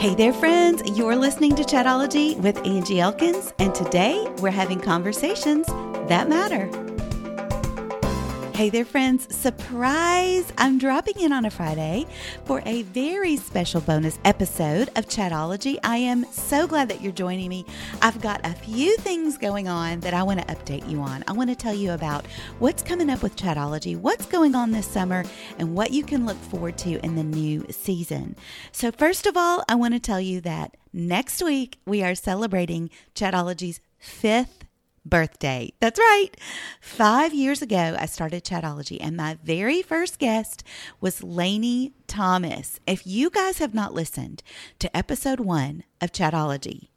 Hey there, friends. You're listening to Chatologie with Angie Elkins, and today we're having conversations that matter. Hey there, friends. Surprise! I'm dropping in on a Friday for a very special bonus episode of Chatologie. I am so glad that you're joining me. I've got a few things going on that I want to update you on. I want to tell you about what's coming up with Chatologie, what's going on this summer, and what you can look forward to in the new season. So, first of all, I want to tell you that next week we are celebrating Chatologie's fifth birthday. That's right. Five years ago, I started Chatologie, and my very first guest was Lainey Thomas. If you guys have not listened to episode one of Chatologie,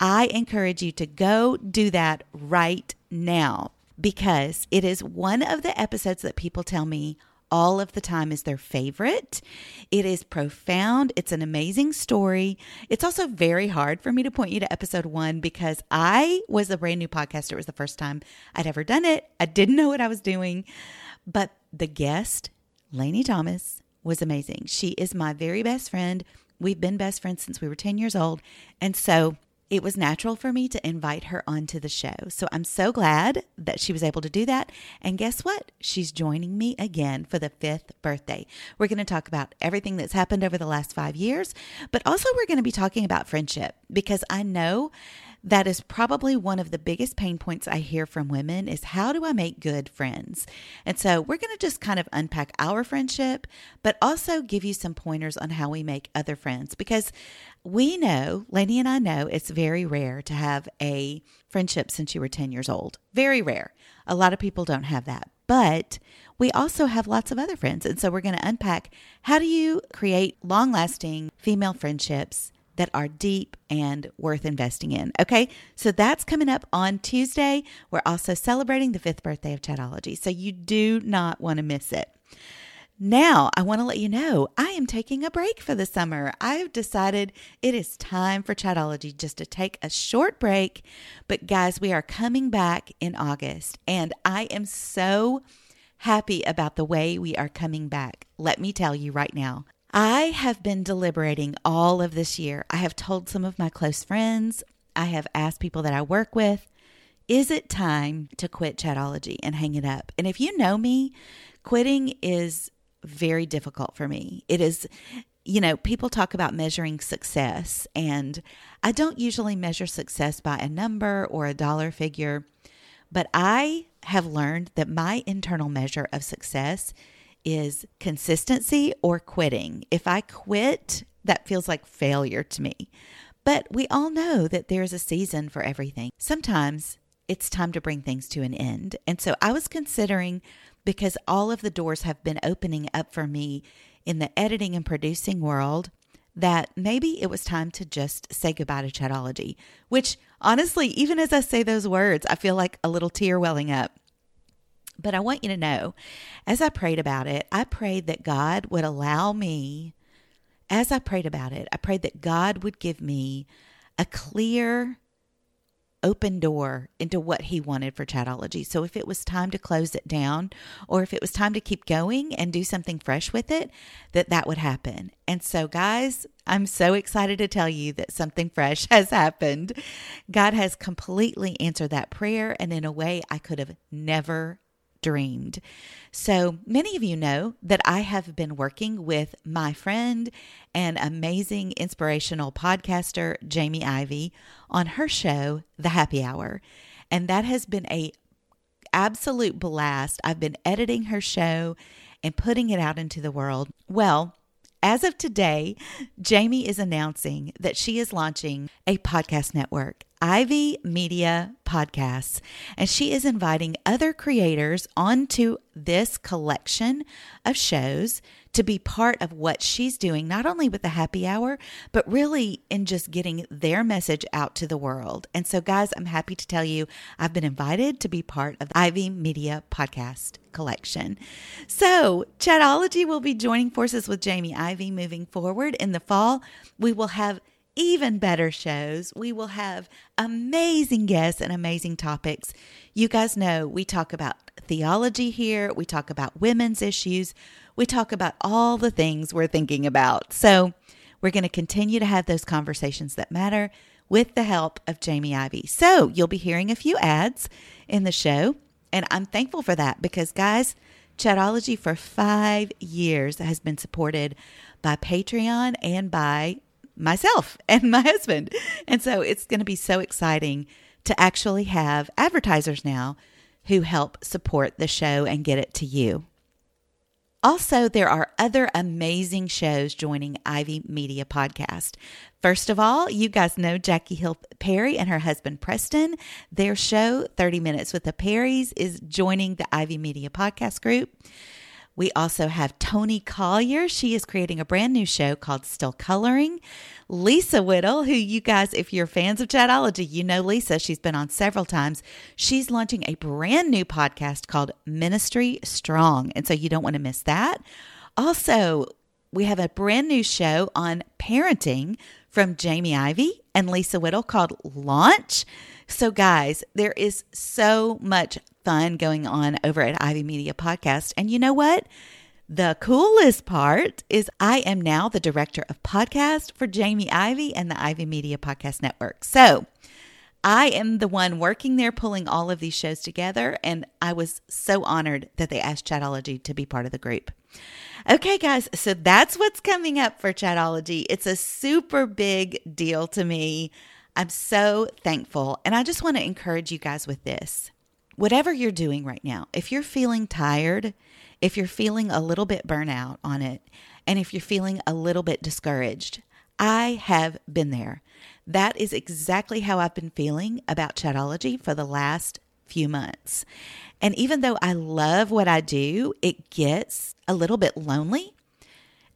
I encourage you to go do that right now because it is one of the episodes that people tell me all of the time is their favorite. It is profound. It's an amazing story. It's also very hard for me to point you to episode one because I was a brand new podcaster. It was the first time I'd ever done it. I didn't know what I was doing. But the guest, Lainey Thomas, was amazing. She is my very best friend. We've been best friends since we were 10 years old. And so it was natural for me to invite her onto the show. So I'm so glad that she was able to do that. And guess what? She's joining me again for the fifth birthday. We're going to talk about everything that's happened over the last five years, but also we're going to be talking about friendship because I know that is probably one of the biggest pain points I hear from women is how do I make good friends? And so we're going to just kind of unpack our friendship, but also give you some pointers on how we make other friends because we know, Lainey and I know, it's very rare to have a friendship since you were 10 years old. Very rare. A lot of people don't have that. But we also have lots of other friends. And so we're going to unpack how do you create long lasting female friendships that are deep and worth investing in. Okay, so that's coming up on Tuesday. We're also celebrating the fifth birthday of Chatologie, so you do not want to miss it. Now, I want to let you know I am taking a break for the summer. I've decided it is time for Chatologie just to take a short break. But, guys, we are coming back in August, and I am so happy about the way we are coming back. Let me tell you right now, I have been deliberating all of this year. I have told some of my close friends, I have asked people that I work with, is it time to quit Chatologie and hang it up? And if you know me, quitting is very difficult for me. It is, you know, people talk about measuring success, and I don't usually measure success by a number or a dollar figure, but I have learned that my internal measure of success is consistency or quitting. If I quit, that feels like failure to me. But we all know that there's a season for everything. Sometimes it's time to bring things to an end. And so I was considering because all of the doors have been opening up for me in the editing and producing world that maybe it was time to just say goodbye to Chatologie, which honestly, even as I say those words, I feel like a little tear welling up. But I want you to know, as I prayed about it, I prayed that God would allow me, as I prayed about it, I prayed that God would give me a clear, open door into what He wanted for Chatologie. So if it was time to close it down, or if it was time to keep going and do something fresh with it, that that would happen. And so, guys, I'm so excited to tell you that something fresh has happened. God has completely answered that prayer, and in a way I could have never dreamed. So many of you know that I have been working with my friend and amazing inspirational podcaster, Jamie Ivey, on her show, The Happy Hour. And that has been a absolute blast. I've been editing her show and putting it out into the world. Well, as of today, Jamie is announcing that she is launching a podcast network. Ivey Media Podcasts, and she is inviting other creators onto this collection of shows to be part of what she's doing, not only with the happy hour, but really in just getting their message out to the world. And so, guys, I'm happy to tell you I've been invited to be part of the Ivey Media Podcast collection. So, Chatologie will be joining forces with Jamie Ivey moving forward in the fall. We will have even better shows. We will have amazing guests and amazing topics. You guys know we talk about theology here, we talk about women's issues, we talk about all the things we're thinking about. So, We're going to continue to have those conversations that matter with the help of Jamie Ivey. So you'll be hearing a few ads in the show. And I'm thankful for that because, guys, Chatologie for five years has been supported by Patreon and by myself and my husband. And so it's going to be so exciting to actually have advertisers now who help support the show and get it to you. Also, there are other amazing shows joining Ivey Media Podcast. First of all, you guys know Jackie Hill Perry and her husband Preston. Their show, 30 Minutes with the Perrys, is joining the Ivey Media Podcast group. We also have Toni Collier. She is creating a brand new show called Still Coloring. Lisa Whittle, who you guys, if you're fans of Chatologie, you know Lisa. She's been on several times. She's launching a brand new podcast called Ministry Strong. And so you don't want to miss that. Also, we have a brand new show on parenting from Jamie Ivey and Lisa Whittle called Launch. So, guys, there is so much fun going on over at Ivey Media Podcast. And you know what? The coolest part is I am now the director of podcast for Jamie Ivey and the Ivey Media Podcast Network. So, I am the one working there, pulling all of these shows together, and I was so honored that they asked Chatologie to be part of the group. Okay, guys, so that's what's coming up for Chatologie. It's a super big deal to me. I'm so thankful, and I just want to encourage you guys with this whatever you're doing right now, if you're feeling tired, if you're feeling a little bit burnout on it, and if you're feeling a little bit discouraged, I have been there. That is exactly how I've been feeling about Chatologie for the last few months. And even though I love what I do, it gets a little bit lonely.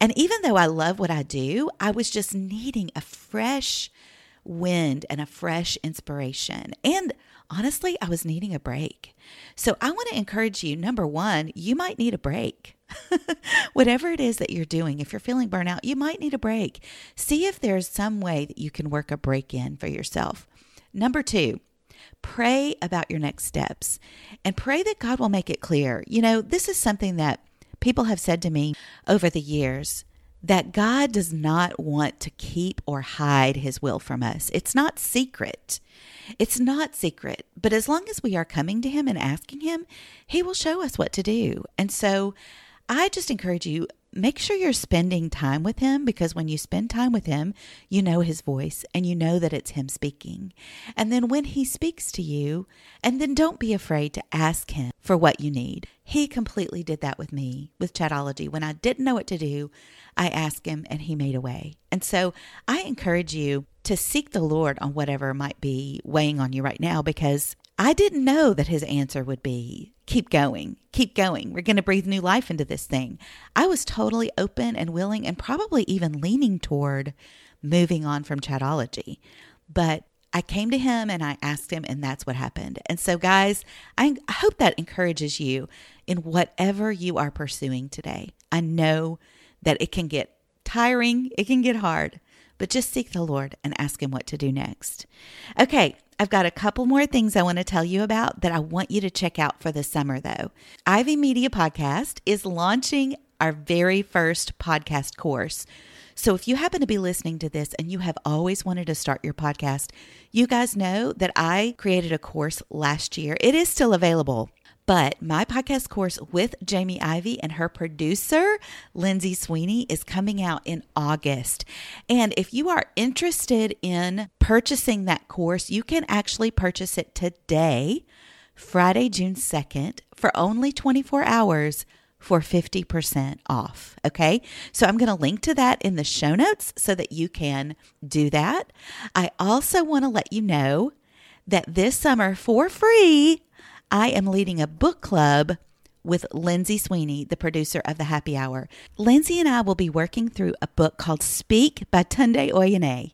And even though I love what I do, I was just needing a fresh wind and a fresh inspiration. And honestly, I was needing a break. So I want to encourage you number one, you might need a break. Whatever it is that you're doing, if you're feeling burnout, you might need a break. See if there's some way that you can work a break in for yourself. Number two, pray about your next steps and pray that God will make it clear. You know, this is something that people have said to me over the years that God does not want to keep or hide his will from us. It's not secret. It's not secret, but as long as we are coming to him and asking him, he will show us what to do. And so I just encourage you make sure you're spending time with him because when you spend time with him, you know his voice and you know that it's him speaking. And then when he speaks to you, and then don't be afraid to ask him for what you need. He completely did that with me with Chatologie. When I didn't know what to do, I asked him and he made a way. And so I encourage you to seek the Lord on whatever might be weighing on you right now because I didn't know that his answer would be keep going, keep going. We're going to breathe new life into this thing. I was totally open and willing and probably even leaning toward moving on from chatologie. But I came to him and I asked him, and that's what happened. And so, guys, I hope that encourages you in whatever you are pursuing today. I know that it can get tiring, it can get hard, but just seek the Lord and ask Him what to do next. Okay, I've got a couple more things I want to tell you about that I want you to check out for the summer, though. Ivey Media Podcast is launching our very first podcast course. So, if you happen to be listening to this and you have always wanted to start your podcast, you guys know that I created a course last year. It is still available. But my podcast course with Jamie Ivey and her producer, Lindsay Sweeney, is coming out in August. And if you are interested in purchasing that course, you can actually purchase it today, Friday, June 2nd, for only 24 hours for 50% off. Okay. So I'm going to link to that in the show notes so that you can do that. I also want to let you know that this summer for free, I am leading a book club with Lindsay Sweeney, the producer of the Happy Hour. Lindsay and I will be working through a book called Speak by Tunde Oyeneyin.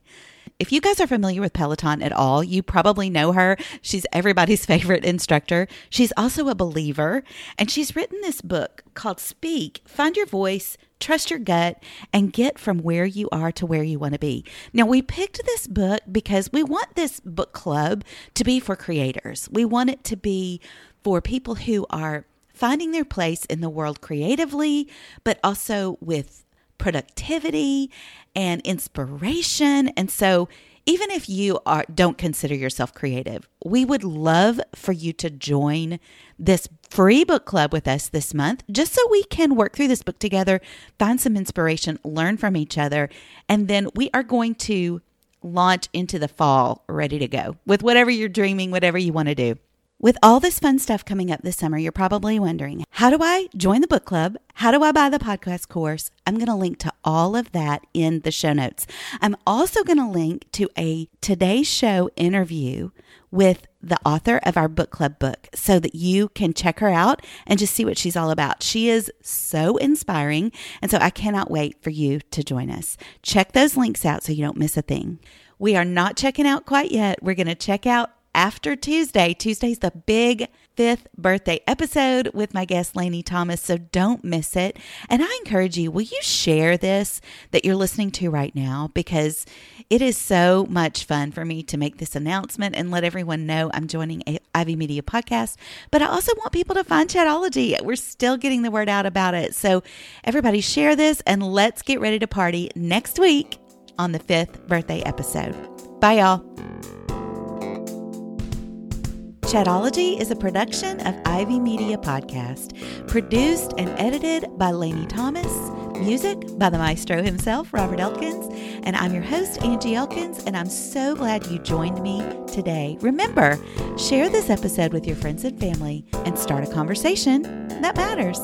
If you guys are familiar with Peloton at all, you probably know her. She's everybody's favorite instructor. She's also a believer, and she's written this book called Speak Find Your Voice, Trust Your Gut, and Get from Where You Are to Where You Want to Be. Now, we picked this book because we want this book club to be for creators. We want it to be for people who are finding their place in the world creatively, but also with productivity and inspiration. And so, even if you are don't consider yourself creative, we would love for you to join this free book club with us this month just so we can work through this book together, find some inspiration, learn from each other, and then we are going to launch into the fall ready to go with whatever you're dreaming, whatever you want to do. With all this fun stuff coming up this summer, you're probably wondering how do I join the book club? How do I buy the podcast course? I'm going to link to all of that in the show notes. I'm also going to link to a today's show interview with the author of our book club book so that you can check her out and just see what she's all about. She is so inspiring. And so I cannot wait for you to join us. Check those links out so you don't miss a thing. We are not checking out quite yet. We're going to check out after Tuesday. Tuesday's the big fifth birthday episode with my guest, Lainey Thomas, so don't miss it. And I encourage you, will you share this that you're listening to right now? Because it is so much fun for me to make this announcement and let everyone know I'm joining a Ivey Media Podcast. But I also want people to find Chatologie. We're still getting the word out about it. So everybody share this and let's get ready to party next week on the fifth birthday episode. Bye, y'all. Chatologie is a production of Ivey Media Podcast, produced and edited by Lainey Thomas, music by the maestro himself, Robert Elkins, and I'm your host, Angie Elkins, and I'm so glad you joined me today. Remember, share this episode with your friends and family and start a conversation that matters.